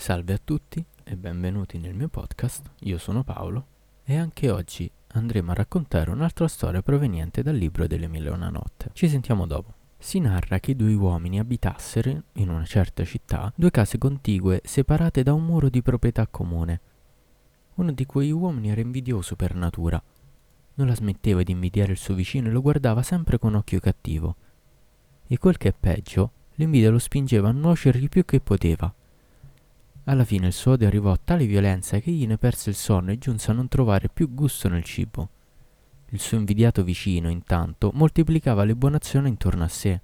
Salve a tutti e benvenuti nel mio podcast, io sono Paolo e anche oggi andremo a raccontare un'altra storia proveniente dal libro delle mille e una notte. Ci sentiamo dopo. Si narra che due uomini abitassero, in una certa città, due case contigue separate da un muro di proprietà comune. Uno di quegli uomini era invidioso per natura. Non la smetteva di invidiare il suo vicino e lo guardava sempre con occhio cattivo. E quel che è peggio, l'invidia lo spingeva a nuocergli più che poteva. Alla fine il suo odio arrivò a tale violenza che egli ne perse il sonno e giunse a non trovare più gusto nel cibo. Il suo invidiato vicino, intanto, moltiplicava le buone azioni intorno a sé.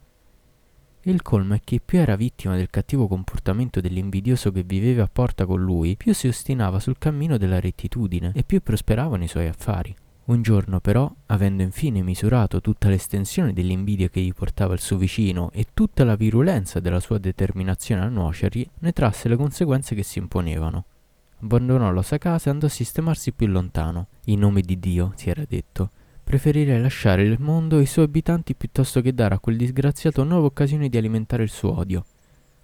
E il colmo è che più era vittima del cattivo comportamento dell'invidioso che viveva a porta con lui, più si ostinava sul cammino della rettitudine e più prosperava nei suoi affari. Un giorno però, avendo infine misurato tutta l'estensione dell'invidia che gli portava il suo vicino e tutta la virulenza della sua determinazione a nuocergli, ne trasse le conseguenze che si imponevano. Abbandonò la sua casa e andò a sistemarsi più lontano. In nome di Dio, si era detto, preferirei lasciare il mondo e i suoi abitanti piuttosto che dare a quel disgraziato nuove occasioni di alimentare il suo odio.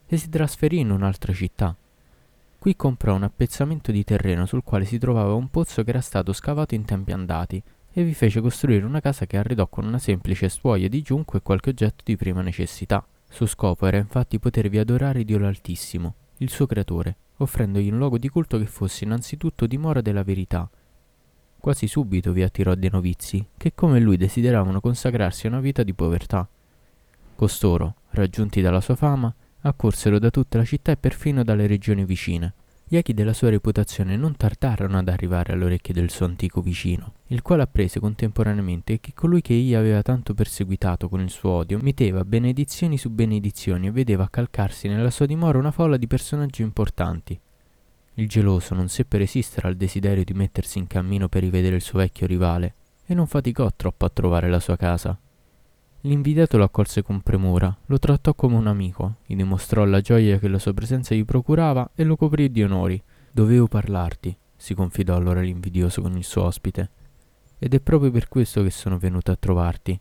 E si trasferì in un'altra città, Qui comprò un appezzamento di terreno sul quale si trovava un pozzo che era stato scavato in tempi andati e vi fece costruire una casa che arredò con una semplice stuoia di giunco e qualche oggetto di prima necessità. Suo scopo era infatti potervi adorare Dio l'Altissimo, il suo creatore, offrendogli un luogo di culto che fosse innanzitutto dimora della verità. Quasi subito vi attirò dei novizi, che come lui desideravano consacrarsi a una vita di povertà. Costoro, raggiunti dalla sua fama, accorsero da tutta la città e perfino dalle regioni vicine. Gli echi della sua reputazione non tardarono ad arrivare alle orecchie del suo antico vicino, il quale apprese contemporaneamente che colui che egli aveva tanto perseguitato con il suo odio metteva benedizioni su benedizioni e vedeva accalcarsi nella sua dimora una folla di personaggi importanti. Il geloso non seppe resistere al desiderio di mettersi in cammino per rivedere il suo vecchio rivale e non faticò troppo a trovare la sua casa. L'invidiato lo accolse con premura, lo trattò come un amico, gli dimostrò la gioia che la sua presenza gli procurava e lo coprì di onori. Dovevo parlarti, si confidò allora l'invidioso con il suo ospite, ed è proprio per questo che sono venuto a trovarti.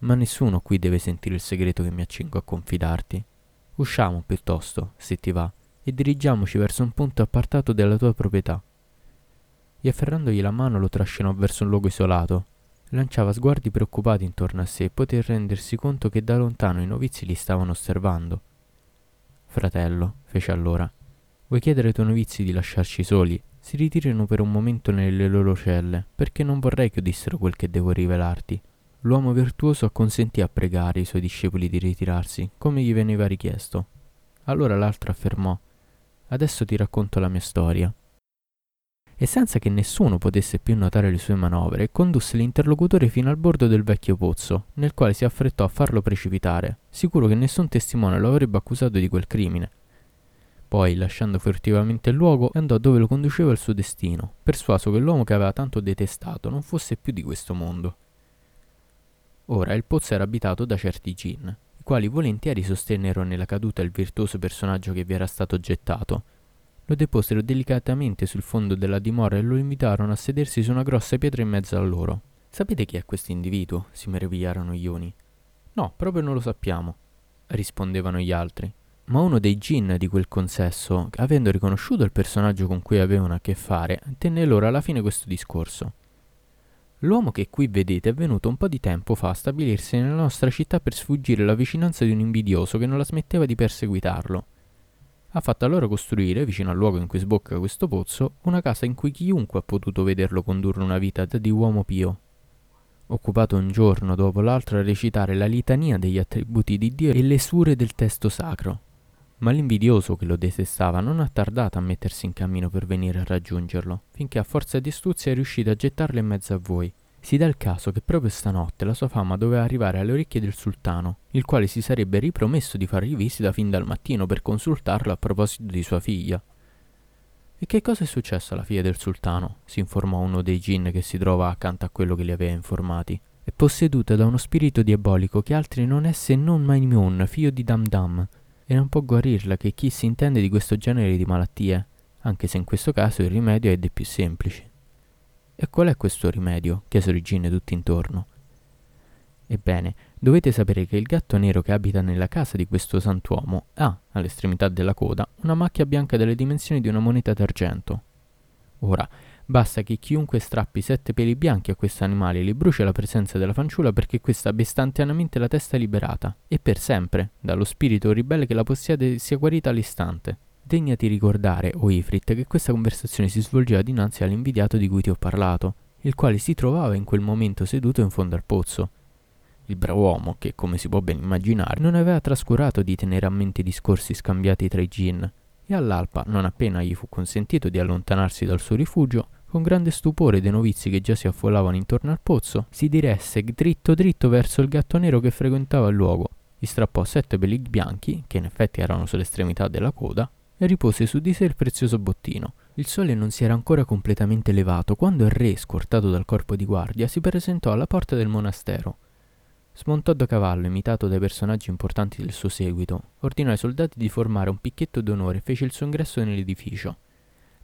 Ma nessuno qui deve sentire il segreto che mi accingo a confidarti. Usciamo piuttosto, se ti va, e dirigiamoci verso un punto appartato della tua proprietà. E afferrandogli la mano lo trascinò verso un luogo isolato, lanciava sguardi preoccupati intorno a sé e poté rendersi conto che da lontano i novizi li stavano osservando. Fratello, fece allora, vuoi chiedere ai tuoi novizi di lasciarci soli? Si ritirino per un momento nelle loro celle, perché non vorrei che udissero quel che devo rivelarti. L'uomo virtuoso acconsentì a pregare i suoi discepoli di ritirarsi, come gli veniva richiesto. Allora l'altro affermò Adesso ti racconto la mia storia e senza che nessuno potesse più notare le sue manovre, condusse l'interlocutore fino al bordo del vecchio pozzo, nel quale si affrettò a farlo precipitare, sicuro che nessun testimone lo avrebbe accusato di quel crimine. Poi, lasciando furtivamente il luogo, andò dove lo conduceva il suo destino, persuaso che l'uomo che aveva tanto detestato non fosse più di questo mondo. Ora il pozzo era abitato da certi gin, i quali volentieri sostennero nella caduta il virtuoso personaggio che vi era stato gettato, lo deposero delicatamente sul fondo della dimora e lo invitarono a sedersi su una grossa pietra in mezzo a loro. Sapete chi è questo individuo? si meravigliarono gli uni. No, proprio non lo sappiamo, rispondevano gli altri. Ma uno dei gin di quel consesso, avendo riconosciuto il personaggio con cui avevano a che fare, tenne loro alla fine questo discorso. L'uomo che qui vedete è venuto un po' di tempo fa a stabilirsi nella nostra città per sfuggire alla vicinanza di un invidioso che non la smetteva di perseguitarlo ha fatto allora costruire, vicino al luogo in cui sbocca questo pozzo, una casa in cui chiunque ha potuto vederlo condurre una vita di uomo pio. Occupato un giorno dopo l'altro a recitare la litania degli attributi di Dio e le sure del testo sacro. Ma l'invidioso che lo detestava non ha tardato a mettersi in cammino per venire a raggiungerlo, finché a forza di astuzia è riuscito a gettarlo in mezzo a voi, si dà il caso che proprio stanotte la sua fama doveva arrivare alle orecchie del sultano, il quale si sarebbe ripromesso di fargli visita fin dal mattino per consultarlo a proposito di sua figlia. E che cosa è successo alla figlia del sultano? si informò uno dei gin che si trova accanto a quello che li aveva informati. È posseduta da uno spirito diabolico che altri non è se non Maimun, figlio di Damdam, e non può guarirla che chi si intende di questo genere di malattie, anche se in questo caso il rimedio è dei più semplici. E qual è questo rimedio? chiesero i gin tutti intorno. Ebbene, dovete sapere che il gatto nero che abita nella casa di questo santuomo ha, all'estremità della coda, una macchia bianca delle dimensioni di una moneta d'argento. Ora, basta che chiunque strappi sette peli bianchi a questo animale e li bruci alla presenza della fanciulla perché questa abbia istantaneamente la testa liberata, e per sempre, dallo spirito ribelle che la possiede sia guarita all'istante. Degnati ricordare, o Ifrit, che questa conversazione si svolgeva dinanzi all'invidiato di cui ti ho parlato, il quale si trovava in quel momento seduto in fondo al pozzo, il brav'uomo, che come si può ben immaginare, non aveva trascurato di tenere a mente i discorsi scambiati tra i gin, e all'alpa, non appena gli fu consentito di allontanarsi dal suo rifugio, con grande stupore dei novizi che già si affollavano intorno al pozzo, si diresse dritto dritto verso il gatto nero che frequentava il luogo, gli strappò sette peli bianchi, che in effetti erano sull'estremità della coda, ripose su di sé il prezioso bottino. Il sole non si era ancora completamente levato quando il re, scortato dal corpo di guardia, si presentò alla porta del monastero. Smontò da cavallo, imitato dai personaggi importanti del suo seguito, ordinò ai soldati di formare un picchetto d'onore e fece il suo ingresso nell'edificio.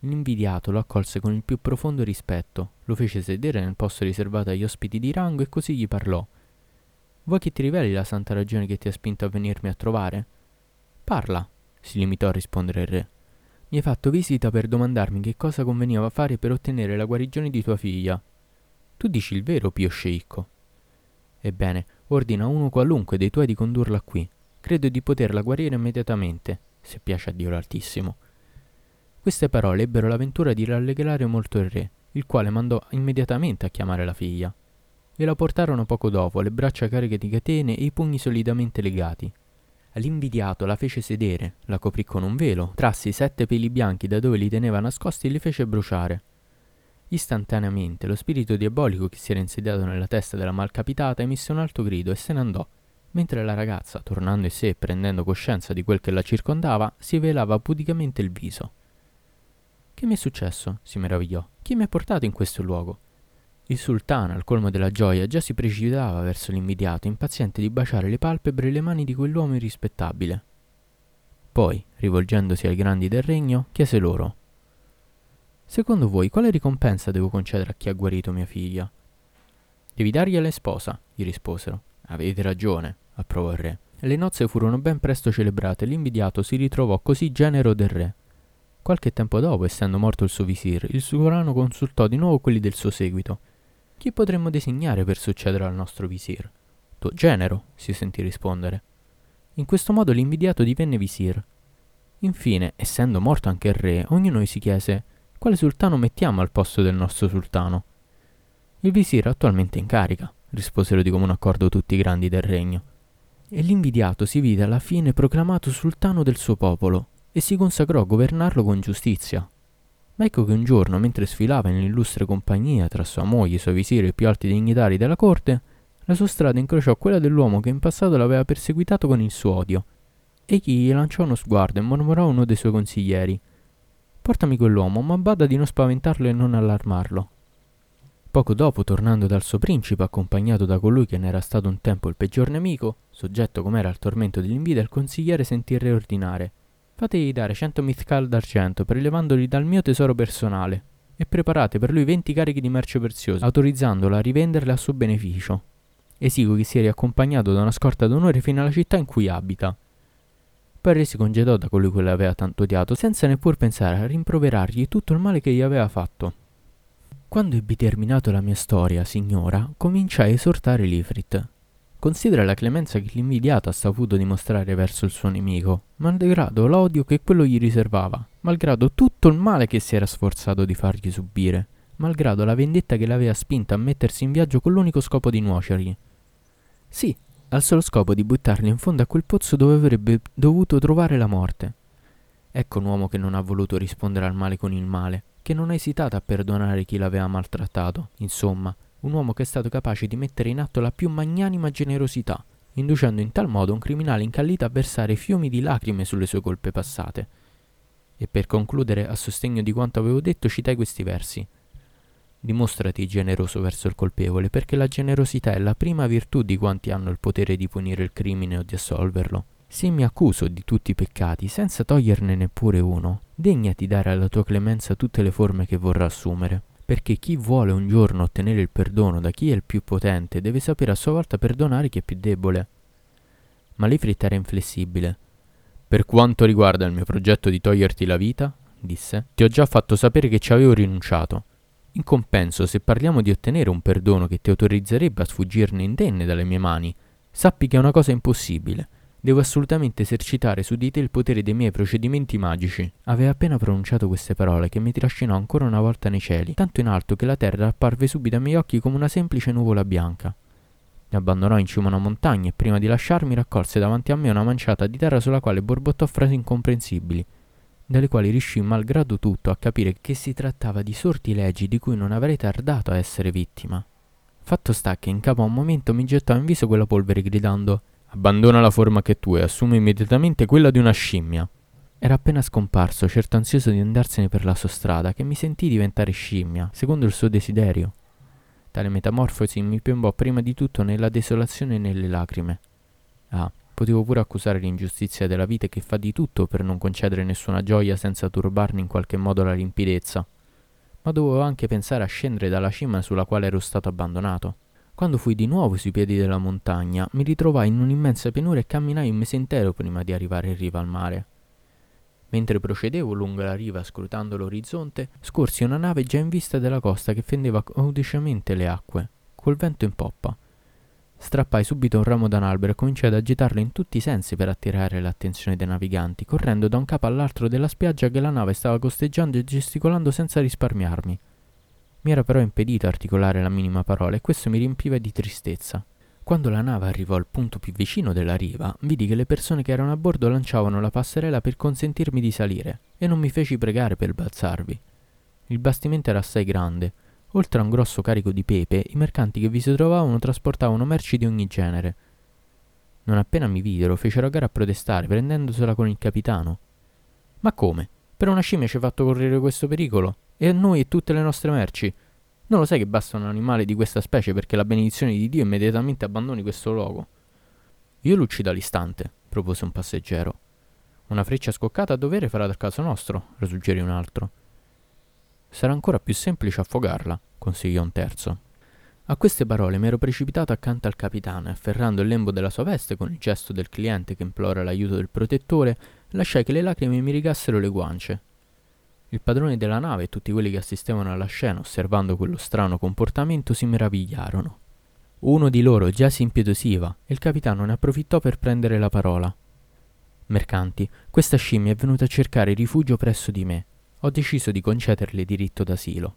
L'invidiato lo accolse con il più profondo rispetto, lo fece sedere nel posto riservato agli ospiti di rango e così gli parlò. Vuoi che ti riveli la santa ragione che ti ha spinto a venirmi a trovare? Parla, si limitò a rispondere il re. Mi hai fatto visita per domandarmi che cosa conveniva fare per ottenere la guarigione di tua figlia. Tu dici il vero, Pio Sceicco. Ebbene, ordina a uno qualunque dei tuoi di condurla qui. Credo di poterla guarire immediatamente, se piace a Dio l'Altissimo. Queste parole ebbero l'avventura di rallegrare molto il re, il quale mandò immediatamente a chiamare la figlia. E la portarono poco dopo, le braccia cariche di catene e i pugni solidamente legati. L'invidiato la fece sedere, la coprì con un velo, trasse i sette peli bianchi da dove li teneva nascosti e li fece bruciare. Istantaneamente lo spirito diabolico che si era insediato nella testa della malcapitata emise un alto grido e se ne andò, mentre la ragazza, tornando in sé e prendendo coscienza di quel che la circondava, si velava pudicamente il viso. Che mi è successo? si meravigliò. Chi mi ha portato in questo luogo? Il sultano, al colmo della gioia, già si precipitava verso l'invidiato, impaziente di baciare le palpebre e le mani di quell'uomo irrispettabile. Poi, rivolgendosi ai grandi del regno, chiese loro Secondo voi, quale ricompensa devo concedere a chi ha guarito mia figlia? Devi dargliela sposa, gli risposero. Avete ragione, approvò il re. Le nozze furono ben presto celebrate e l'invidiato si ritrovò così genero del re. Qualche tempo dopo, essendo morto il suo visir, il sovrano consultò di nuovo quelli del suo seguito. Chi potremmo designare per succedere al nostro visir? Tuo genero, si sentì rispondere. In questo modo l'invidiato divenne visir. Infine, essendo morto anche il re, ognuno si chiese quale sultano mettiamo al posto del nostro sultano? Il visir attualmente in carica, risposero di comune accordo tutti i grandi del regno. E l'invidiato si vide alla fine proclamato sultano del suo popolo e si consacrò a governarlo con giustizia. Ma ecco che un giorno, mentre sfilava nell'illustre compagnia tra sua moglie, i suoi visiri e i più alti dignitari della corte, la sua strada incrociò quella dell'uomo che in passato l'aveva perseguitato con il suo odio. Egli gli lanciò uno sguardo e mormorò uno dei suoi consiglieri Portami quell'uomo, ma bada di non spaventarlo e non allarmarlo. Poco dopo, tornando dal suo principe, accompagnato da colui che ne era stato un tempo il peggior nemico, soggetto com'era al tormento dell'invidia, il consigliere sentì il re ordinare Fategli dare cento mithkal d'argento, prelevandoli dal mio tesoro personale, e preparate per lui venti carichi di merce preziosa, autorizzandolo a rivenderle a suo beneficio. Esigo che sia riaccompagnato da una scorta d'onore fino alla città in cui abita. Perry si congedò da colui che l'aveva tanto odiato, senza neppur pensare a rimproverargli tutto il male che gli aveva fatto. Quando ebbi terminato la mia storia, signora, cominciai a esortare l'Ifrit. Considera la clemenza che l'invidiato ha saputo dimostrare verso il suo nemico, malgrado l'odio che quello gli riservava, malgrado tutto il male che si era sforzato di fargli subire, malgrado la vendetta che l'aveva spinta a mettersi in viaggio con l'unico scopo di nuocergli. Sì, al solo scopo di buttarli in fondo a quel pozzo dove avrebbe dovuto trovare la morte. Ecco un uomo che non ha voluto rispondere al male con il male, che non ha esitato a perdonare chi l'aveva maltrattato, insomma, un uomo che è stato capace di mettere in atto la più magnanima generosità, inducendo in tal modo un criminale incallito a versare fiumi di lacrime sulle sue colpe passate. E per concludere, a sostegno di quanto avevo detto, citai questi versi. Dimostrati generoso verso il colpevole, perché la generosità è la prima virtù di quanti hanno il potere di punire il crimine o di assolverlo. Se mi accuso di tutti i peccati, senza toglierne neppure uno, degnati dare alla tua clemenza tutte le forme che vorrà assumere. Perché chi vuole un giorno ottenere il perdono da chi è il più potente deve sapere a sua volta perdonare chi è più debole. Ma Lifrit era inflessibile. Per quanto riguarda il mio progetto di toglierti la vita, disse, ti ho già fatto sapere che ci avevo rinunciato. In compenso, se parliamo di ottenere un perdono che ti autorizzerebbe a sfuggirne indenne dalle mie mani, sappi che è una cosa impossibile. Devo assolutamente esercitare su di te il potere dei miei procedimenti magici. Aveva appena pronunciato queste parole che mi trascinò ancora una volta nei cieli, tanto in alto che la terra apparve subito ai miei occhi come una semplice nuvola bianca. Mi abbandonò in cima a una montagna e prima di lasciarmi raccolse davanti a me una manciata di terra sulla quale borbottò frasi incomprensibili, dalle quali riuscì malgrado tutto a capire che si trattava di sortilegi di cui non avrei tardato a essere vittima. Fatto sta che in capo a un momento mi gettò in viso quella polvere gridando Abbandona la forma che tu e assume immediatamente quella di una scimmia. Era appena scomparso, certo ansioso di andarsene per la sua strada, che mi sentii diventare scimmia, secondo il suo desiderio. Tale metamorfosi mi piombò prima di tutto nella desolazione e nelle lacrime. Ah, potevo pure accusare l'ingiustizia della vita che fa di tutto per non concedere nessuna gioia senza turbarne in qualche modo la limpidezza. Ma dovevo anche pensare a scendere dalla cima sulla quale ero stato abbandonato. Quando fui di nuovo sui piedi della montagna, mi ritrovai in un'immensa pianura e camminai un mese intero prima di arrivare in riva al mare. Mentre procedevo lungo la riva scrutando l'orizzonte, scorsi una nave già in vista della costa che fendeva audacemente le acque, col vento in poppa. Strappai subito un ramo da un albero e cominciai ad agitarlo in tutti i sensi per attirare l'attenzione dei naviganti, correndo da un capo all'altro della spiaggia che la nave stava costeggiando e gesticolando senza risparmiarmi. Mi era però impedito articolare la minima parola e questo mi riempiva di tristezza. Quando la nave arrivò al punto più vicino della riva, vidi che le persone che erano a bordo lanciavano la passerella per consentirmi di salire e non mi feci pregare per balzarvi. Il bastimento era assai grande. Oltre a un grosso carico di pepe, i mercanti che vi si trovavano trasportavano merci di ogni genere. Non appena mi videro, fecero a gara a protestare, prendendosela con il capitano. Ma come? Per una scimmia ci hai fatto correre questo pericolo? E a noi e tutte le nostre merci. Non lo sai che basta un animale di questa specie perché la benedizione di Dio immediatamente abbandoni questo luogo? Io lo uccido all'istante, propose un passeggero. Una freccia scoccata a dovere farà dal caso nostro, suggerì un altro. Sarà ancora più semplice affogarla, consigliò un terzo. A queste parole mi ero precipitato accanto al capitano e afferrando il lembo della sua veste con il gesto del cliente che implora l'aiuto del protettore, lasciai che le lacrime mi rigassero le guance il padrone della nave e tutti quelli che assistevano alla scena osservando quello strano comportamento si meravigliarono. Uno di loro già si impietosiva e il capitano ne approfittò per prendere la parola. Mercanti, questa scimmia è venuta a cercare rifugio presso di me. Ho deciso di concederle diritto d'asilo.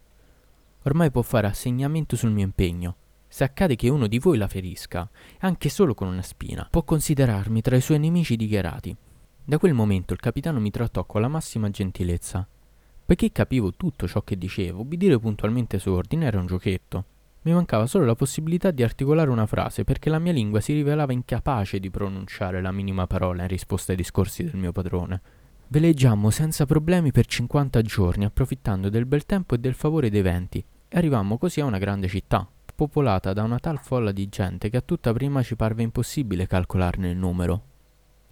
Ormai può fare assegnamento sul mio impegno. Se accade che uno di voi la ferisca, anche solo con una spina, può considerarmi tra i suoi nemici dichiarati. Da quel momento il capitano mi trattò con la massima gentilezza Poiché capivo tutto ciò che dicevo, ubbidire puntualmente su ordine era un giochetto. Mi mancava solo la possibilità di articolare una frase perché la mia lingua si rivelava incapace di pronunciare la minima parola in risposta ai discorsi del mio padrone. Veleggiammo senza problemi per 50 giorni, approfittando del bel tempo e del favore dei venti, e arrivammo così a una grande città, popolata da una tal folla di gente che a tutta prima ci parve impossibile calcolarne il numero.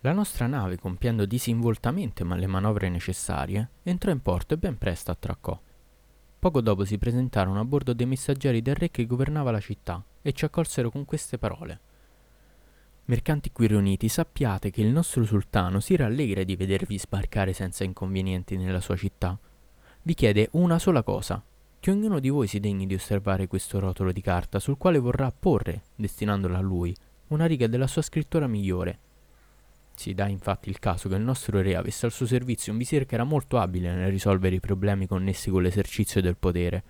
La nostra nave, compiendo disinvoltamente le manovre necessarie, entrò in porto e ben presto attraccò. Poco dopo si presentarono a bordo dei messaggeri del re che governava la città e ci accolsero con queste parole. Mercanti qui riuniti, sappiate che il nostro sultano si rallegra di vedervi sbarcare senza inconvenienti nella sua città. Vi chiede una sola cosa, che ognuno di voi si degni di osservare questo rotolo di carta sul quale vorrà apporre, destinandola a lui, una riga della sua scrittura migliore si dà infatti il caso che il nostro re avesse al suo servizio un visir che era molto abile nel risolvere i problemi connessi con l'esercizio del potere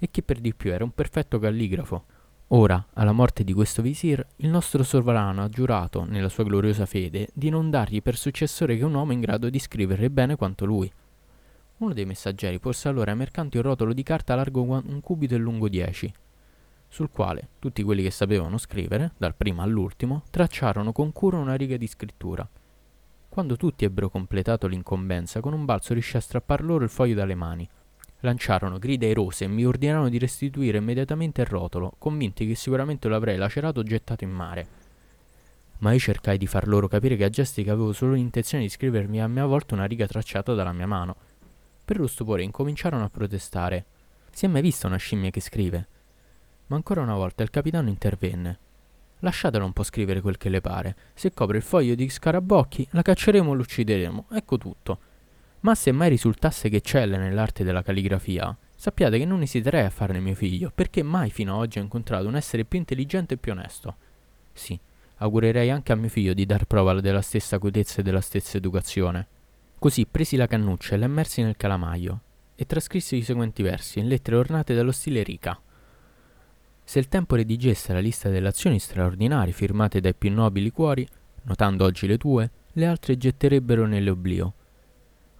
e che per di più era un perfetto calligrafo. Ora, alla morte di questo visir, il nostro sovrano ha giurato, nella sua gloriosa fede, di non dargli per successore che un uomo in grado di scrivere bene quanto lui. Uno dei messaggeri porse allora ai mercanti un rotolo di carta largo un cubito e lungo dieci, sul quale tutti quelli che sapevano scrivere, dal primo all'ultimo, tracciarono con cura una riga di scrittura. Quando tutti ebbero completato l'incombenza, con un balzo riuscì a strappar loro il foglio dalle mani. Lanciarono grida erose e mi ordinarono di restituire immediatamente il rotolo, convinti che sicuramente lo avrei lacerato o gettato in mare. Ma io cercai di far loro capire che a gesti che avevo solo l'intenzione di scrivermi a mia volta una riga tracciata dalla mia mano. Per lo stupore incominciarono a protestare. Si è mai vista una scimmia che scrive? Ma ancora una volta il capitano intervenne. Lasciatela un po' scrivere quel che le pare. Se copre il foglio di scarabocchi, la cacceremo o l'uccideremo. Ecco tutto. Ma se mai risultasse che eccelle nell'arte della calligrafia, sappiate che non esiterei a farne mio figlio, perché mai fino ad oggi ho incontrato un essere più intelligente e più onesto. Sì, augurerei anche a mio figlio di dar prova della stessa acutezza e della stessa educazione. Così presi la cannuccia e la immersi nel calamaio e trascrissi i seguenti versi in lettere ornate dallo stile rica. Se il tempo redigesse la lista delle azioni straordinarie firmate dai più nobili cuori, notando oggi le tue, le altre getterebbero nell'oblio.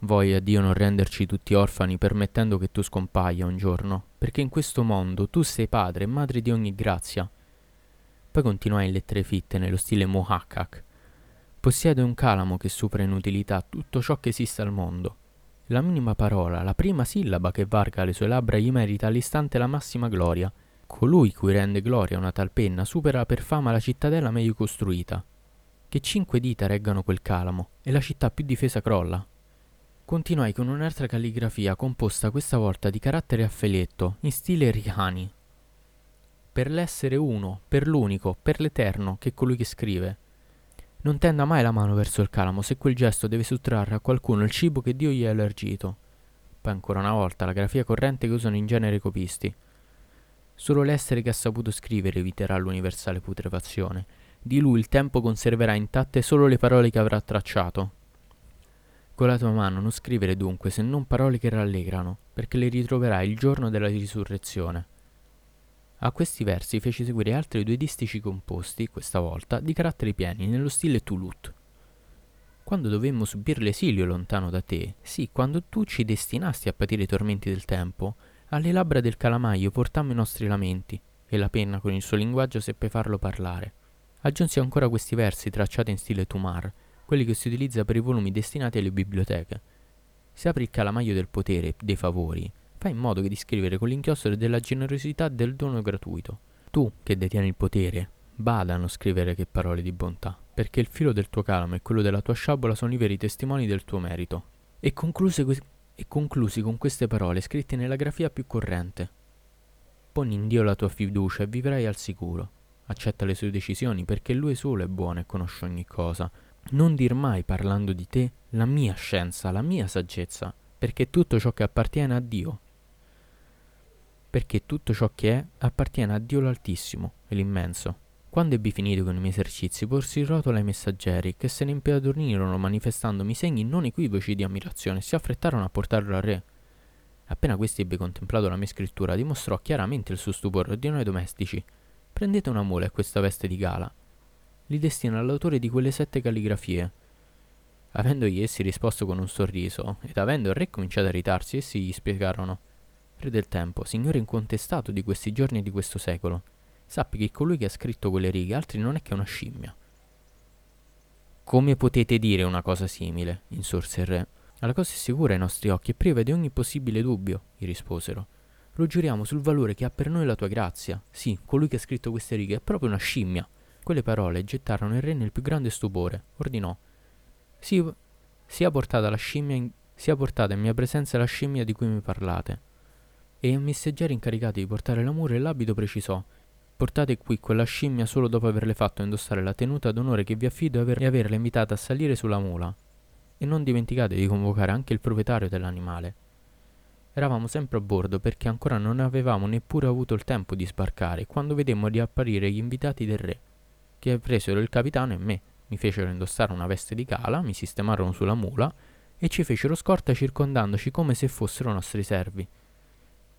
Voglia Dio non renderci tutti orfani permettendo che tu scompaia un giorno, perché in questo mondo tu sei padre e madre di ogni grazia. Poi continuai in lettere fitte nello stile Mohakkak. Possiede un calamo che supera in utilità tutto ciò che esiste al mondo. La minima parola, la prima sillaba che varca le sue labbra gli merita all'istante la massima gloria – Colui cui rende gloria una tal penna supera per fama la cittadella meglio costruita. Che cinque dita reggano quel calamo, e la città più difesa crolla. Continuai con un'altra calligrafia composta questa volta di carattere a felietto, in stile Rihani. Per l'essere uno, per l'unico, per l'eterno, che è colui che scrive. Non tenda mai la mano verso il calamo se quel gesto deve sottrarre a qualcuno il cibo che Dio gli ha elargito. Poi ancora una volta la grafia corrente che usano in genere i copisti. Solo l'essere che ha saputo scrivere eviterà l'universale putrefazione. Di lui il tempo conserverà intatte solo le parole che avrà tracciato. Con la tua mano non scrivere dunque se non parole che rallegrano, perché le ritroverai il giorno della risurrezione. A questi versi fece seguire altri due distici composti, questa volta, di caratteri pieni, nello stile Toulouse. Quando dovemmo subire l'esilio lontano da te, sì, quando tu ci destinasti a patire i tormenti del tempo, alle labbra del calamaio portammo i nostri lamenti, e la penna con il suo linguaggio seppe farlo parlare. Aggiunsi ancora questi versi tracciati in stile Tumar, quelli che si utilizza per i volumi destinati alle biblioteche. Se apri il calamaio del potere, dei favori, fai in modo che di scrivere con l'inchiostro della generosità del dono gratuito. Tu, che detieni il potere, bada a non scrivere che parole di bontà, perché il filo del tuo calamo e quello della tua sciabola sono i veri testimoni del tuo merito. E concluse que- e conclusi con queste parole scritte nella grafia più corrente. Poni in Dio la tua fiducia e vivrai al sicuro. Accetta le sue decisioni perché Lui solo è buono e conosce ogni cosa. Non dir mai parlando di te la mia scienza, la mia saggezza, perché tutto ciò che appartiene a Dio. Perché tutto ciò che è appartiene a Dio l'Altissimo e l'immenso. Quando ebbi finito con i miei esercizi, porsi il rotolo ai messaggeri, che se ne impadronirono manifestandomi segni non equivoci di ammirazione e si affrettarono a portarlo al re. Appena questi ebbe contemplato la mia scrittura, dimostrò chiaramente il suo stupore ordinò ai domestici: Prendete una mula e questa veste di gala. Li destina all'autore di quelle sette calligrafie. Avendogli essi risposto con un sorriso, ed avendo il re cominciato a ritarsi, essi gli spiegarono: Re del tempo, signore incontestato di questi giorni e di questo secolo, sappi che colui che ha scritto quelle righe altri non è che una scimmia. Come potete dire una cosa simile? insorse il re. La cosa è sicura ai nostri occhi e priva di ogni possibile dubbio, gli risposero. Lo giuriamo sul valore che ha per noi la tua grazia. Sì, colui che ha scritto queste righe è proprio una scimmia. Quelle parole gettarono il re nel più grande stupore. Ordinò: sì, sia portata la scimmia in, sia portata in mia presenza la scimmia di cui mi parlate. E un messaggero incaricato di portare l'amore e l'abito precisò: Portate qui quella scimmia solo dopo averle fatto indossare la tenuta d'onore che vi affido e, aver- e averla invitata a salire sulla mula. E non dimenticate di convocare anche il proprietario dell'animale. Eravamo sempre a bordo perché ancora non avevamo neppure avuto il tempo di sbarcare quando vedemmo riapparire gli invitati del re, che presero il capitano e me, mi fecero indossare una veste di cala, mi sistemarono sulla mula e ci fecero scorta circondandoci come se fossero nostri servi.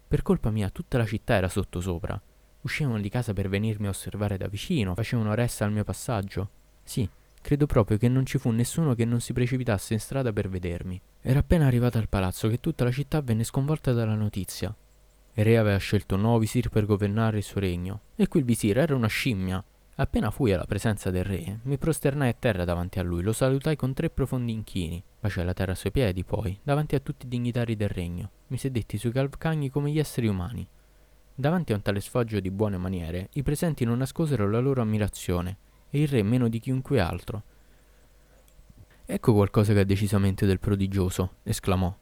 Per colpa mia tutta la città era sottosopra Uscivano di casa per venirmi a osservare da vicino, facevano ressa al mio passaggio. Sì, credo proprio che non ci fu nessuno che non si precipitasse in strada per vedermi. Era appena arrivata al palazzo che tutta la città venne sconvolta dalla notizia. Il re aveva scelto un nuovo visir per governare il suo regno, e quel visir era una scimmia. Appena fui alla presenza del re, mi prosternai a terra davanti a lui, lo salutai con tre profondi inchini. Baciai la terra ai suoi piedi, poi, davanti a tutti i dignitari del regno, mi sedetti sui calcagni come gli esseri umani. Davanti a un tale sfoggio di buone maniere, i presenti non nascosero la loro ammirazione, e il re meno di chiunque altro. Ecco qualcosa che è decisamente del prodigioso, esclamò.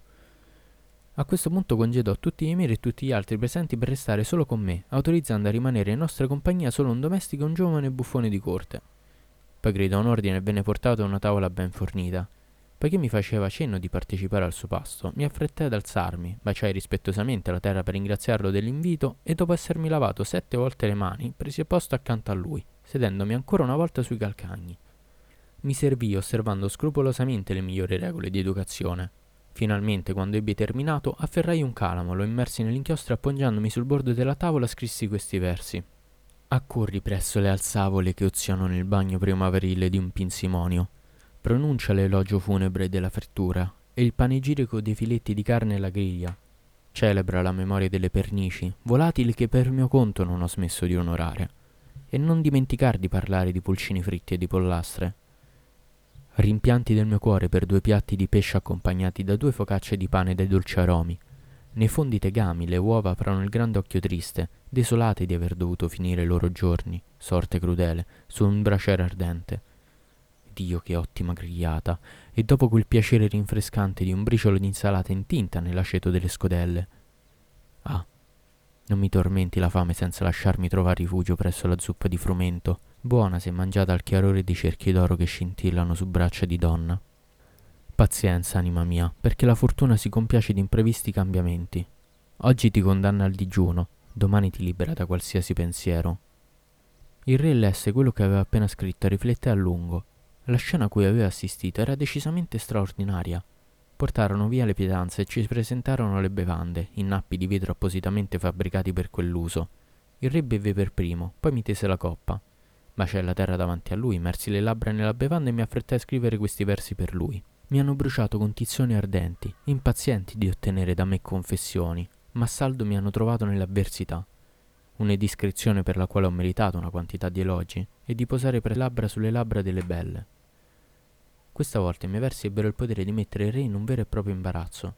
A questo punto congedò tutti gli emiri e tutti gli altri presenti per restare solo con me, autorizzando a rimanere in nostra compagnia solo un domestico e un giovane buffone di corte. Poi gridò un ordine e venne portato a una tavola ben fornita. Poiché mi faceva cenno di partecipare al suo pasto, mi affrettai ad alzarmi, baciai rispettosamente la terra per ringraziarlo dell'invito e dopo essermi lavato sette volte le mani, presi posto accanto a lui, sedendomi ancora una volta sui calcagni. Mi servì osservando scrupolosamente le migliori regole di educazione, Finalmente, quando ebbi terminato, afferrai un calamo, lo immersi nell'inchiostro e appoggiandomi sul bordo della tavola scrissi questi versi. Accorri presso le alzavole che oziano nel bagno primaverile di un pinsimonio. Pronuncia l'elogio funebre della frittura e il panegirico dei filetti di carne alla griglia. Celebra la memoria delle pernici, volatili che per mio conto non ho smesso di onorare. E non dimenticar di parlare di pulcini fritti e di pollastre, rimpianti del mio cuore per due piatti di pesce accompagnati da due focacce di pane dai dolci aromi. Nei fondi tegami le uova aprono il grande occhio triste, desolate di aver dovuto finire i loro giorni, sorte crudele, su un braciere ardente. Dio che ottima grigliata! E dopo quel piacere rinfrescante di un briciolo di insalata intinta nell'aceto delle scodelle. Ah, non mi tormenti la fame senza lasciarmi trovare rifugio presso la zuppa di frumento, buona se mangiata al chiarore di cerchi d'oro che scintillano su braccia di donna. Pazienza, anima mia, perché la fortuna si compiace di imprevisti cambiamenti. Oggi ti condanna al digiuno, domani ti libera da qualsiasi pensiero. Il re lesse quello che aveva appena scritto e riflette a lungo. La scena a cui aveva assistito era decisamente straordinaria. Portarono via le pietanze e ci presentarono le bevande, in nappi di vetro appositamente fabbricati per quell'uso. Il re beve per primo, poi mi tese la coppa. Baciai la terra davanti a lui, immersi le labbra nella bevanda e mi affrettai a scrivere questi versi per lui. Mi hanno bruciato con tizioni ardenti, impazienti di ottenere da me confessioni, ma saldo mi hanno trovato nell'avversità. Un'ediscrezione per la quale ho meritato una quantità di elogi e di posare per labbra sulle labbra delle belle. Questa volta i miei versi ebbero il potere di mettere il re in un vero e proprio imbarazzo.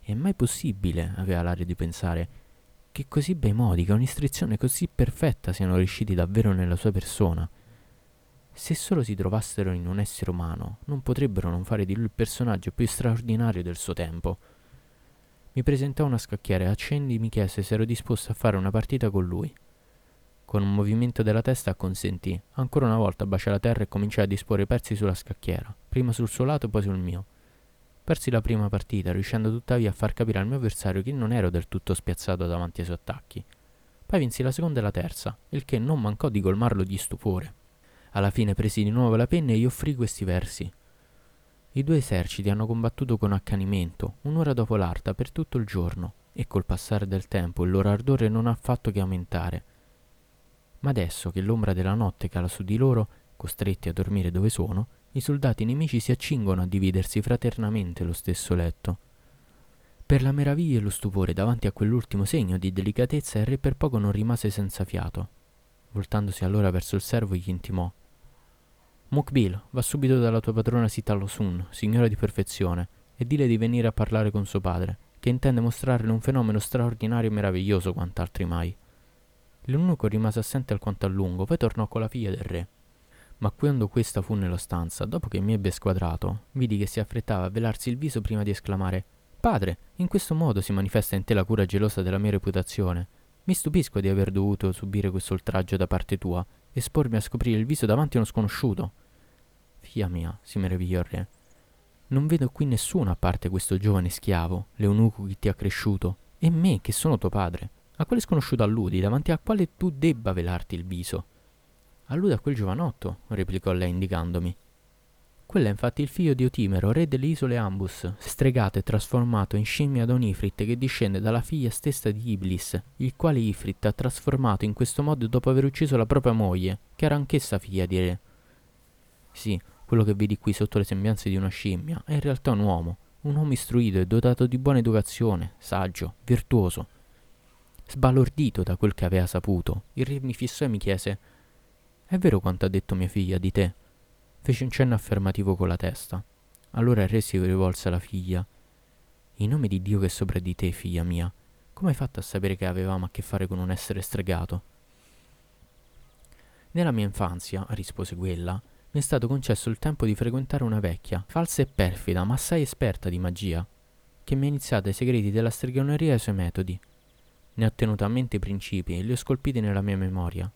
È mai possibile, aveva l'aria di pensare, che così bei modi, che un'istruzione così perfetta siano riusciti davvero nella sua persona. Se solo si trovassero in un essere umano, non potrebbero non fare di lui il personaggio più straordinario del suo tempo. Mi presentò una scacchiera e accendi mi chiese se ero disposto a fare una partita con lui. Con un movimento della testa acconsentì. Ancora una volta baciai la terra e cominciai a disporre i pezzi sulla scacchiera, prima sul suo lato e poi sul mio. Persi la prima partita, riuscendo tuttavia a far capire al mio avversario che non ero del tutto spiazzato davanti ai suoi attacchi. Poi vinsi la seconda e la terza, il che non mancò di colmarlo di stupore. Alla fine presi di nuovo la penna e gli offrì questi versi. I due eserciti hanno combattuto con accanimento, un'ora dopo l'altra, per tutto il giorno, e col passare del tempo il loro ardore non ha fatto che aumentare. Ma adesso che l'ombra della notte cala su di loro, costretti a dormire dove sono, i soldati nemici si accingono a dividersi fraternamente lo stesso letto. Per la meraviglia e lo stupore davanti a quell'ultimo segno di delicatezza il re per poco non rimase senza fiato. Voltandosi allora verso il servo gli intimò Mukbil, va subito dalla tua padrona Sitalosun, signora di perfezione, e dile di venire a parlare con suo padre, che intende mostrarle un fenomeno straordinario e meraviglioso quant'altri mai. L'eunuco rimase assente alquanto a lungo, poi tornò con la figlia del re ma quando questa fu nella stanza, dopo che mi ebbe squadrato, vidi che si affrettava a velarsi il viso prima di esclamare Padre, in questo modo si manifesta in te la cura gelosa della mia reputazione. Mi stupisco di aver dovuto subire questo oltraggio da parte tua, espormi a scoprire il viso davanti a uno sconosciuto. Figlia mia, si meravigliò il re, non vedo qui nessuno a parte questo giovane schiavo, l'eunuco che ti ha cresciuto, e me che sono tuo padre. A quale sconosciuto alludi, davanti a quale tu debba velarti il viso? Allude a quel giovanotto, replicò lei indicandomi. Quello è infatti il figlio di Otimero, re delle isole Ambus, stregato e trasformato in scimmia ad Ifrit che discende dalla figlia stessa di Iblis, il quale Ifrit ha trasformato in questo modo dopo aver ucciso la propria moglie, che era anch'essa figlia di re. Sì, quello che vedi qui sotto le sembianze di una scimmia è in realtà un uomo, un uomo istruito e dotato di buona educazione, saggio, virtuoso. Sbalordito da quel che aveva saputo, il re mi fissò e mi chiese è vero quanto ha detto mia figlia di te? Fece un cenno affermativo con la testa. Allora il re si rivolse alla figlia. In nome di Dio che è sopra di te, figlia mia, come hai fatto a sapere che avevamo a che fare con un essere stregato? Nella mia infanzia, rispose quella, mi è stato concesso il tempo di frequentare una vecchia, falsa e perfida, ma assai esperta di magia. che mi ha iniziato ai segreti della stregoneria e ai suoi metodi. Ne ho tenuto a mente i principi e li ho scolpiti nella mia memoria.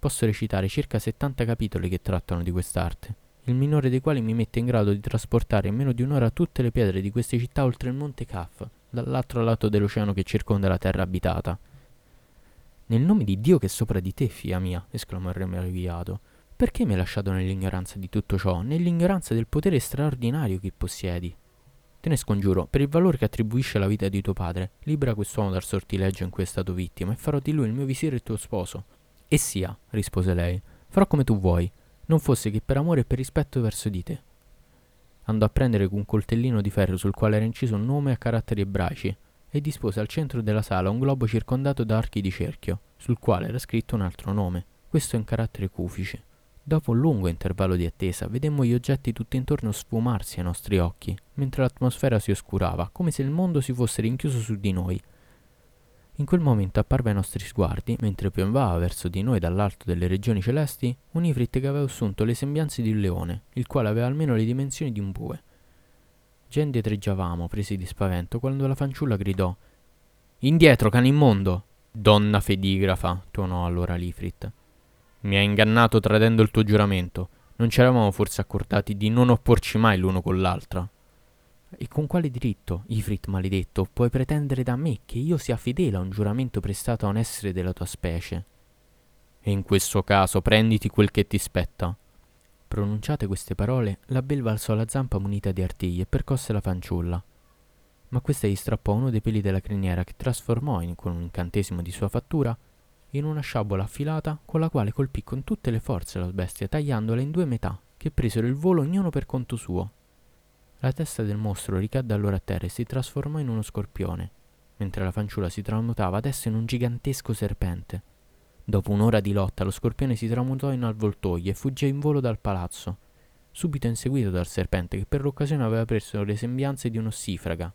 Posso recitare circa 70 capitoli che trattano di quest'arte, il minore dei quali mi mette in grado di trasportare in meno di un'ora tutte le pietre di queste città oltre il monte Kaf, dall'altro lato dell'oceano che circonda la terra abitata. Nel nome di Dio che è sopra di te, figlia mia, esclamò il re meravigliato, perché mi hai lasciato nell'ignoranza di tutto ciò, nell'ignoranza del potere straordinario che possiedi? Te ne scongiuro, per il valore che attribuisce alla vita di tuo padre, libera quest'uomo dal sortileggio in cui è stato vittima e farò di lui il mio visire e tuo sposo. E sia, rispose lei, farò come tu vuoi, non fosse che per amore e per rispetto verso di te. Andò a prendere un coltellino di ferro sul quale era inciso un nome a caratteri ebraici e dispose al centro della sala un globo circondato da archi di cerchio, sul quale era scritto un altro nome, questo in carattere cufice. Dopo un lungo intervallo di attesa, vedemmo gli oggetti tutto intorno sfumarsi ai nostri occhi, mentre l'atmosfera si oscurava, come se il mondo si fosse rinchiuso su di noi. In quel momento apparve ai nostri sguardi, mentre piombava verso di noi dall'alto delle regioni celesti, un Ifrit che aveva assunto le sembianze di un leone, il quale aveva almeno le dimensioni di un bue. Già indietreggiavamo, presi di spavento, quando la fanciulla gridò Indietro, cane immondo! Donna fedigrafa, tuonò allora l'Ifrit. Mi hai ingannato tradendo il tuo giuramento. Non ci eravamo forse accordati di non opporci mai l'uno con l'altra? E con quale diritto, Ifrit maledetto, puoi pretendere da me che io sia fedele a un giuramento prestato a un essere della tua specie? E in questo caso prenditi quel che ti spetta. Pronunciate queste parole, la belva alzò la zampa munita di artigli e percosse la fanciulla. Ma questa gli strappò uno dei peli della criniera che trasformò in, con un incantesimo di sua fattura in una sciabola affilata con la quale colpì con tutte le forze la bestia tagliandola in due metà, che presero il volo ognuno per conto suo. La testa del mostro ricadde allora a terra e si trasformò in uno scorpione, mentre la fanciulla si tramutava adesso in un gigantesco serpente. Dopo un'ora di lotta lo scorpione si tramutò in avvoltoio e fuggì in volo dal palazzo, subito inseguito dal serpente che per l'occasione aveva preso le sembianze di un'ossifraga.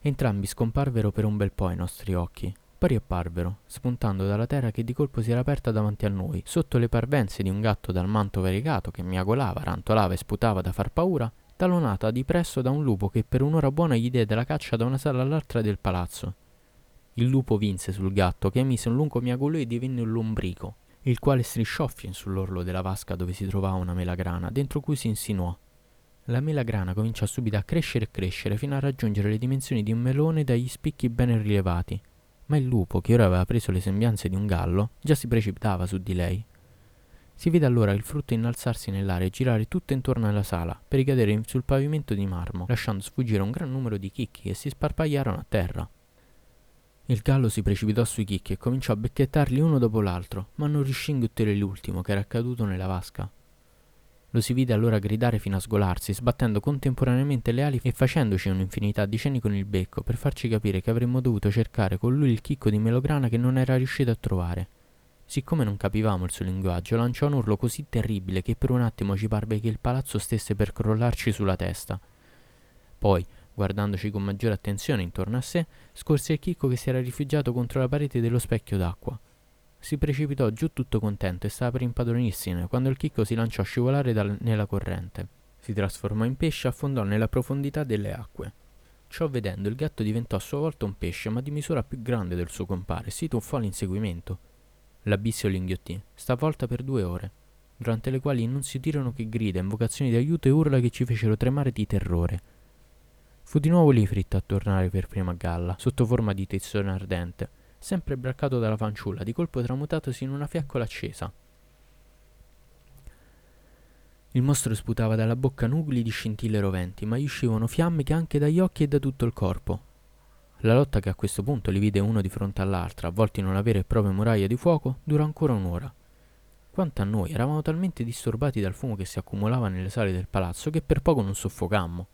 Entrambi scomparvero per un bel po' ai nostri occhi, poi riapparvero, spuntando dalla terra che di colpo si era aperta davanti a noi, sotto le parvenze di un gatto dal manto variegato che miagolava, rantolava e sputava da far paura, talonata di presso da un lupo che per un'ora buona gli diede la caccia da una sala all'altra del palazzo. Il lupo vinse sul gatto che emise un lungo miagolo e divenne un lombrico, il quale strisciò fin sull'orlo della vasca dove si trovava una melagrana, dentro cui si insinuò. La melagrana cominciò subito a crescere e crescere fino a raggiungere le dimensioni di un melone dagli spicchi ben rilevati, ma il lupo, che ora aveva preso le sembianze di un gallo, già si precipitava su di lei. Si vide allora il frutto innalzarsi nell'aria e girare tutto intorno alla sala, per ricadere sul pavimento di marmo, lasciando sfuggire un gran numero di chicchi che si sparpagliarono a terra. Il gallo si precipitò sui chicchi e cominciò a becchettarli uno dopo l'altro, ma non riuscì a inghiottire l'ultimo, che era caduto nella vasca. Lo si vide allora gridare fino a sgolarsi, sbattendo contemporaneamente le ali e facendoci un'infinità di cenni con il becco per farci capire che avremmo dovuto cercare con lui il chicco di melograna che non era riuscito a trovare. Siccome non capivamo il suo linguaggio, lanciò un urlo così terribile che per un attimo ci parve che il palazzo stesse per crollarci sulla testa. Poi, guardandoci con maggiore attenzione intorno a sé, scorse il chicco che si era rifugiato contro la parete dello specchio d'acqua. Si precipitò giù tutto contento e stava per impadronirsene quando il chicco si lanciò a scivolare dal, nella corrente. Si trasformò in pesce e affondò nella profondità delle acque. Ciò vedendo, il gatto diventò a sua volta un pesce, ma di misura più grande del suo compare, e si tuffò all'inseguimento. L'abisso inghiottì, stavolta per due ore, durante le quali non si udirono che grida, invocazioni di aiuto e urla che ci fecero tremare di terrore. Fu di nuovo Lifrit a tornare per prima a galla, sotto forma di tizzone ardente, sempre braccato dalla fanciulla, di colpo tramutatosi in una fiaccola accesa. Il mostro sputava dalla bocca nugli di scintille roventi, ma gli uscivano fiamme che anche dagli occhi e da tutto il corpo. La lotta che a questo punto li vide uno di fronte all'altra, avvolti in una vera e propria muraglia di fuoco, durò ancora un'ora. Quanto a noi, eravamo talmente disturbati dal fumo che si accumulava nelle sale del palazzo che per poco non soffocammo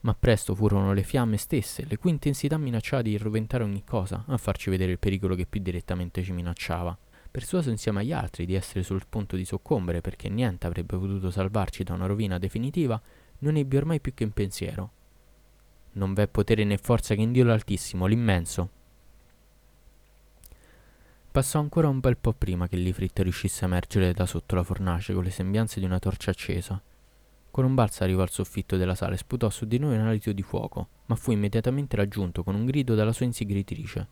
ma presto furono le fiamme stesse, le cui intensità minacciava di roventare ogni cosa, a farci vedere il pericolo che più direttamente ci minacciava. Persuaso insieme agli altri di essere sul punto di soccombere perché niente avrebbe potuto salvarci da una rovina definitiva, non ebbi ormai più che un pensiero. Non v'è potere né forza che in Dio l'Altissimo, l'immenso. Passò ancora un bel po' prima che l'Ifrit riuscisse a emergere da sotto la fornace con le sembianze di una torcia accesa Con un balzo arrivò al soffitto della sala e sputò su di noi un alito di fuoco, ma fu immediatamente raggiunto con un grido dalla sua insegritrice.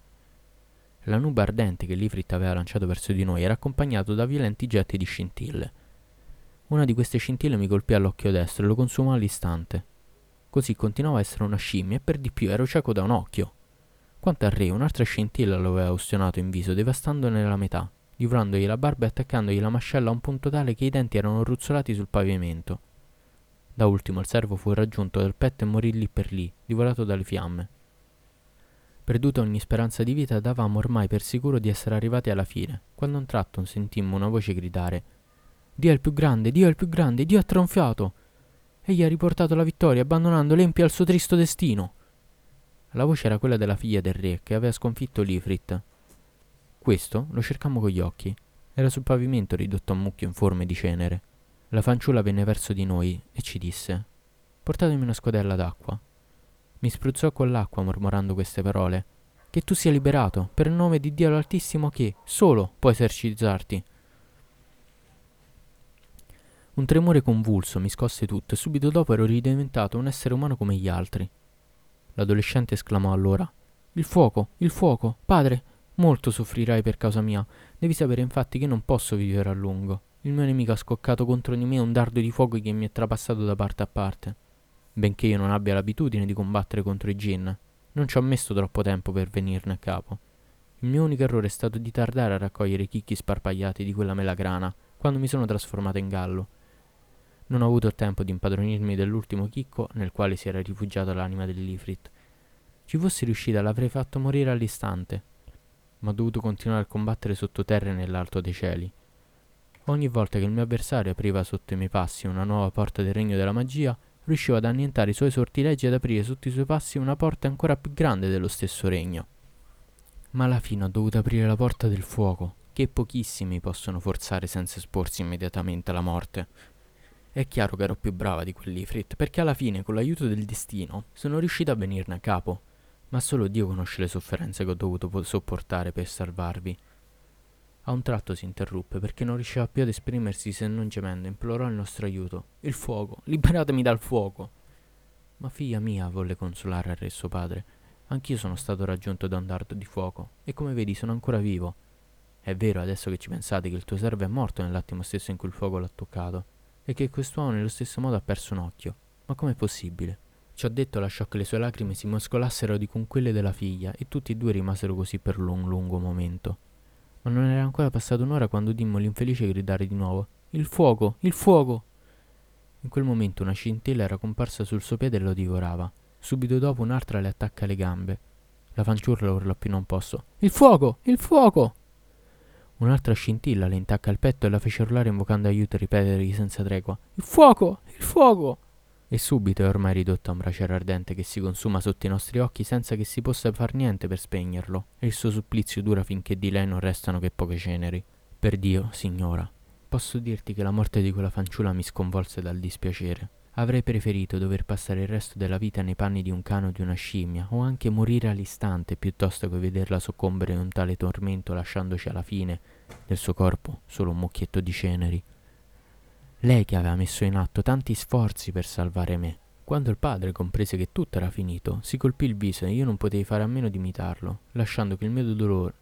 La nube ardente che l'Ifrit aveva lanciato verso di noi era accompagnato da violenti getti di scintille. Una di queste scintille mi colpì all'occhio destro e lo consumò all'istante. Così continuava a essere una scimmia e per di più ero cieco da un occhio. Quanto al re, un'altra scintilla lo aveva ustionato in viso, devastandone la metà, livrandogli la barba e attaccandogli la mascella a un punto tale che i denti erano ruzzolati sul pavimento. Da ultimo il servo fu raggiunto dal petto e morì lì per lì, divorato dalle fiamme. Perduta ogni speranza di vita, davamo ormai per sicuro di essere arrivati alla fine, quando a un tratto sentimmo una voce gridare Dio è il più grande, Dio è il più grande, Dio ha trionfato! Egli ha riportato la vittoria, abbandonando l'empio al suo tristo destino. La voce era quella della figlia del re, che aveva sconfitto l'Ifrit. Questo lo cercammo con gli occhi. Era sul pavimento ridotto a mucchio in forme di cenere. La fanciulla venne verso di noi e ci disse Portatemi una scodella d'acqua. Mi spruzzò con l'acqua mormorando queste parole. Che tu sia liberato, per il nome di Dio l'Altissimo che, solo, può esercitarti. Un tremore convulso mi scosse tutto e subito dopo ero ridiventato un essere umano come gli altri. L'adolescente esclamò allora Il fuoco, il fuoco, padre, molto soffrirai per causa mia. Devi sapere infatti che non posso vivere a lungo. Il mio nemico ha scoccato contro di me un dardo di fuoco che mi è trapassato da parte a parte benché io non abbia l'abitudine di combattere contro i gin. Non ci ho messo troppo tempo per venirne a capo. Il mio unico errore è stato di tardare a raccogliere i chicchi sparpagliati di quella melagrana quando mi sono trasformato in gallo. Non ho avuto tempo di impadronirmi dell'ultimo chicco nel quale si era rifugiata l'anima dell'Ifrit. Ci fossi riuscita l'avrei fatto morire all'istante, ma ho dovuto continuare a combattere sottoterra e nell'alto dei cieli. Ogni volta che il mio avversario apriva sotto i miei passi una nuova porta del regno della magia, riusciva ad annientare i suoi sortilegi ed aprire sotto i suoi passi una porta ancora più grande dello stesso regno. Ma alla fine ho dovuto aprire la porta del fuoco, che pochissimi possono forzare senza esporsi immediatamente alla morte. È chiaro che ero più brava di quell'Ifrit, perché alla fine, con l'aiuto del destino, sono riuscita a venirne a capo. Ma solo Dio conosce le sofferenze che ho dovuto sopportare per salvarvi. A un tratto si interruppe perché non riusciva più ad esprimersi se non gemendo implorò il nostro aiuto. Il fuoco, liberatemi dal fuoco. Ma figlia mia, volle consolare il re suo padre. Anch'io sono stato raggiunto da un dardo di fuoco e come vedi sono ancora vivo. È vero adesso che ci pensate che il tuo servo è morto nell'attimo stesso in cui il fuoco l'ha toccato e che quest'uomo nello stesso modo ha perso un occhio. Ma com'è possibile? Ciò detto lasciò che le sue lacrime si mescolassero di con quelle della figlia e tutti e due rimasero così per un lungo momento ma non era ancora passata un'ora quando udimmo l'infelice gridare di nuovo Il fuoco, il fuoco. In quel momento una scintilla era comparsa sul suo piede e lo divorava. Subito dopo un'altra le attacca alle gambe. La fanciulla urlò più non posso. Il fuoco, il fuoco. Un'altra scintilla le intacca il petto e la fece urlare invocando aiuto e ripetergli senza tregua. Il fuoco, il fuoco e subito è ormai ridotto a un braciere ardente che si consuma sotto i nostri occhi senza che si possa far niente per spegnerlo, e il suo supplizio dura finché di lei non restano che poche ceneri. Per Dio, signora, posso dirti che la morte di quella fanciulla mi sconvolse dal dispiacere. Avrei preferito dover passare il resto della vita nei panni di un cane o di una scimmia, o anche morire all'istante piuttosto che vederla soccombere in un tale tormento lasciandoci alla fine del suo corpo solo un mucchietto di ceneri. Lei che aveva messo in atto tanti sforzi per salvare me. Quando il padre comprese che tutto era finito, si colpì il viso e io non potei fare a meno di imitarlo, lasciando che il mio dolore,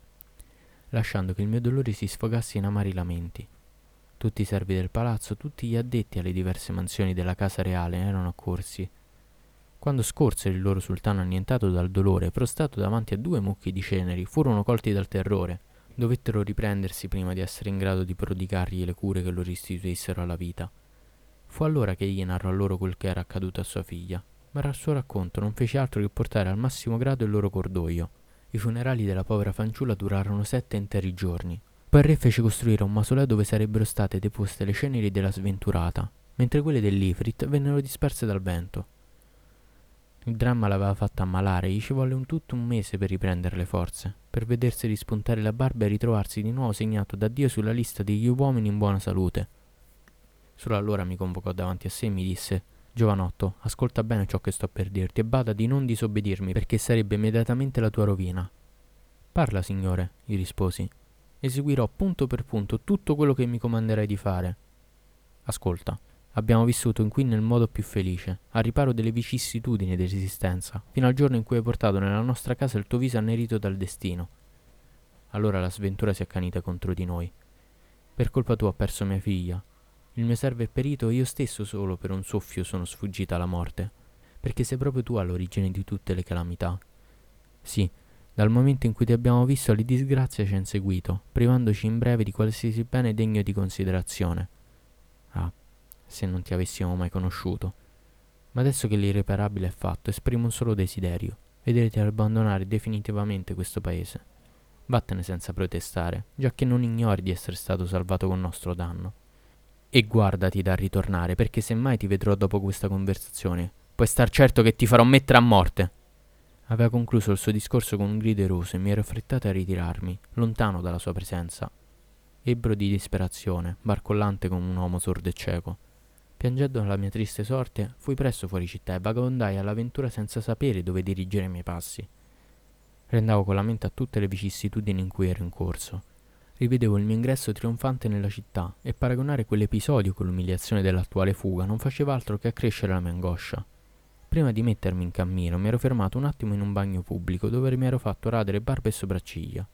lasciando che il mio dolore si sfogasse in amari lamenti. Tutti i servi del palazzo, tutti gli addetti alle diverse mansioni della casa reale erano accorsi. Quando scorsero il loro sultano annientato dal dolore, prostrato davanti a due mucchi di ceneri, furono colti dal terrore dovettero riprendersi prima di essere in grado di prodigargli le cure che lo restituissero alla vita. Fu allora che egli narrò loro quel che era accaduto a sua figlia, ma il suo racconto non fece altro che portare al massimo grado il loro cordoglio. I funerali della povera fanciulla durarono sette interi giorni. Poi il re fece costruire un mausoleo dove sarebbero state deposte le ceneri della sventurata, mentre quelle dell'Ifrit vennero disperse dal vento. Il dramma l'aveva fatta ammalare e gli ci volle un tutto un mese per riprendere le forze, per vedersi rispuntare la barba e ritrovarsi di nuovo segnato da Dio sulla lista degli uomini in buona salute. Solo allora mi convocò davanti a sé e mi disse Giovanotto, ascolta bene ciò che sto per dirti e bada di non disobbedirmi perché sarebbe immediatamente la tua rovina. Parla, signore, gli risposi. Eseguirò punto per punto tutto quello che mi comanderai di fare. Ascolta, Abbiamo vissuto qui nel modo più felice, a riparo delle vicissitudini dell'esistenza, fino al giorno in cui hai portato nella nostra casa il tuo viso annerito dal destino. Allora la sventura si è accanita contro di noi. Per colpa tua ho perso mia figlia. Il mio servo è perito e io stesso solo per un soffio sono sfuggita alla morte, perché sei proprio tu all'origine di tutte le calamità. Sì, dal momento in cui ti abbiamo visto le disgrazie ci ha inseguito, privandoci in breve di qualsiasi bene degno di considerazione. Ah, se non ti avessimo mai conosciuto. Ma adesso che l'irreparabile è fatto, esprimo un solo desiderio, vederti abbandonare definitivamente questo paese. Vattene senza protestare, già che non ignori di essere stato salvato con nostro danno. E guardati da ritornare, perché se mai ti vedrò dopo questa conversazione, puoi star certo che ti farò mettere a morte. Aveva concluso il suo discorso con un grido eroso e mi ero affrettato a ritirarmi, lontano dalla sua presenza. Ebbro di disperazione, barcollante come un uomo sordo e cieco. Piangendo la mia triste sorte, fui presto fuori città e vagabondai all'avventura senza sapere dove dirigere i miei passi. Rendavo con la mente a tutte le vicissitudini in cui ero in corso. Rivedevo il mio ingresso trionfante nella città e paragonare quell'episodio con l'umiliazione dell'attuale fuga non faceva altro che accrescere la mia angoscia. Prima di mettermi in cammino mi ero fermato un attimo in un bagno pubblico dove mi ero fatto radere barba e sopracciglia.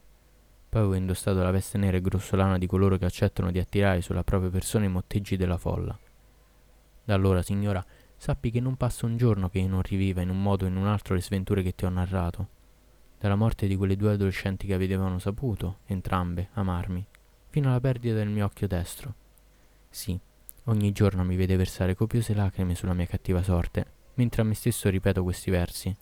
Poi avevo indossato la veste nera e grossolana di coloro che accettano di attirare sulla propria persona i motteggi della folla. Da allora, signora, sappi che non passa un giorno che io non riviva in un modo o in un altro le sventure che ti ho narrato. Dalla morte di quelle due adolescenti che avevano saputo, entrambe, amarmi, fino alla perdita del mio occhio destro. Sì, ogni giorno mi vede versare copiose lacrime sulla mia cattiva sorte Mentre a me stesso ripeto questi versi,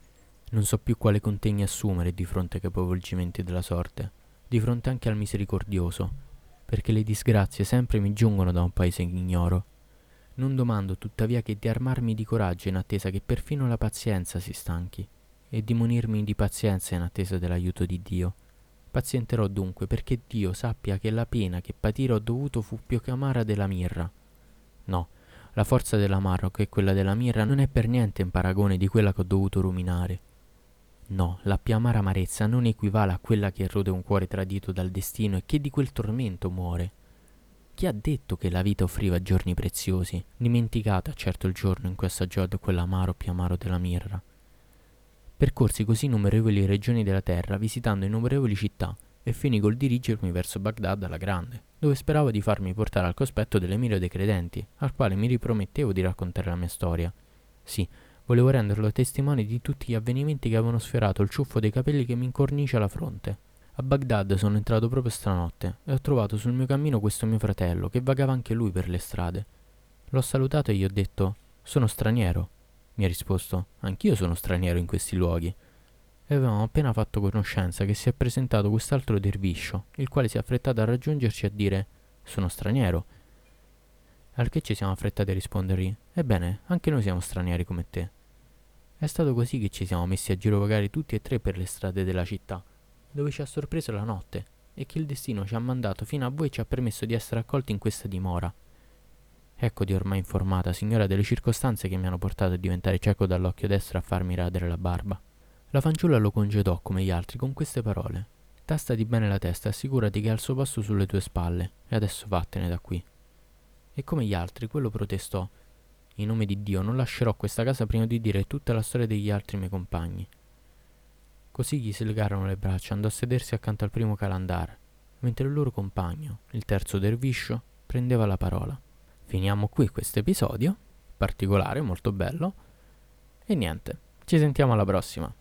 non so più quale contegno assumere di fronte ai capovolgimenti della sorte, di fronte anche al misericordioso, perché le disgrazie sempre mi giungono da un paese che ignoro. Non domando tuttavia che di armarmi di coraggio in attesa che perfino la pazienza si stanchi, e di munirmi di pazienza in attesa dell'aiuto di Dio. Pazienterò dunque perché Dio sappia che la pena che patire ho dovuto fu più che amara della mirra. No, la forza dell'amaro, che è quella della mirra, non è per niente in paragone di quella che ho dovuto ruminare. No, la più amara amarezza non equivale a quella che erode un cuore tradito dal destino e che di quel tormento muore. Chi ha detto che la vita offriva giorni preziosi, dimenticata certo il giorno in cui assaggiò quell'amaro più amaro della mirra? Percorsi così innumerevoli regioni della terra, visitando innumerevoli città, e finì col dirigermi verso Baghdad alla grande, dove speravo di farmi portare al cospetto dell'Emiro dei Credenti, al quale mi ripromettevo di raccontare la mia storia. Sì, volevo renderlo testimone di tutti gli avvenimenti che avevano sfiorato il ciuffo dei capelli che mi incornicia la fronte. A Baghdad sono entrato proprio stanotte e ho trovato sul mio cammino questo mio fratello che vagava anche lui per le strade. L'ho salutato e gli ho detto: Sono straniero. Mi ha risposto: Anch'io sono straniero in questi luoghi e avevamo appena fatto conoscenza che si è presentato quest'altro derviscio, il quale si è affrettato a raggiungerci e a dire sono straniero. Al che ci siamo affrettati a rispondergli ebbene, anche noi siamo stranieri come te. È stato così che ci siamo messi a girovagare tutti e tre per le strade della città, dove ci ha sorpreso la notte e che il destino ci ha mandato fino a voi e ci ha permesso di essere accolti in questa dimora. Eccoti ormai informata, signora, delle circostanze che mi hanno portato a diventare cieco dall'occhio destro e a farmi radere la barba. La fanciulla lo congedò come gli altri con queste parole. Tastati bene la testa e assicurati che ha il suo posto sulle tue spalle, e adesso vattene da qui. E come gli altri, quello protestò. In nome di Dio non lascerò questa casa prima di dire tutta la storia degli altri miei compagni. Così gli si legarono le braccia, andò a sedersi accanto al primo calandar, mentre il loro compagno, il terzo derviscio, prendeva la parola. Finiamo qui questo episodio, particolare, molto bello, e niente, ci sentiamo alla prossima.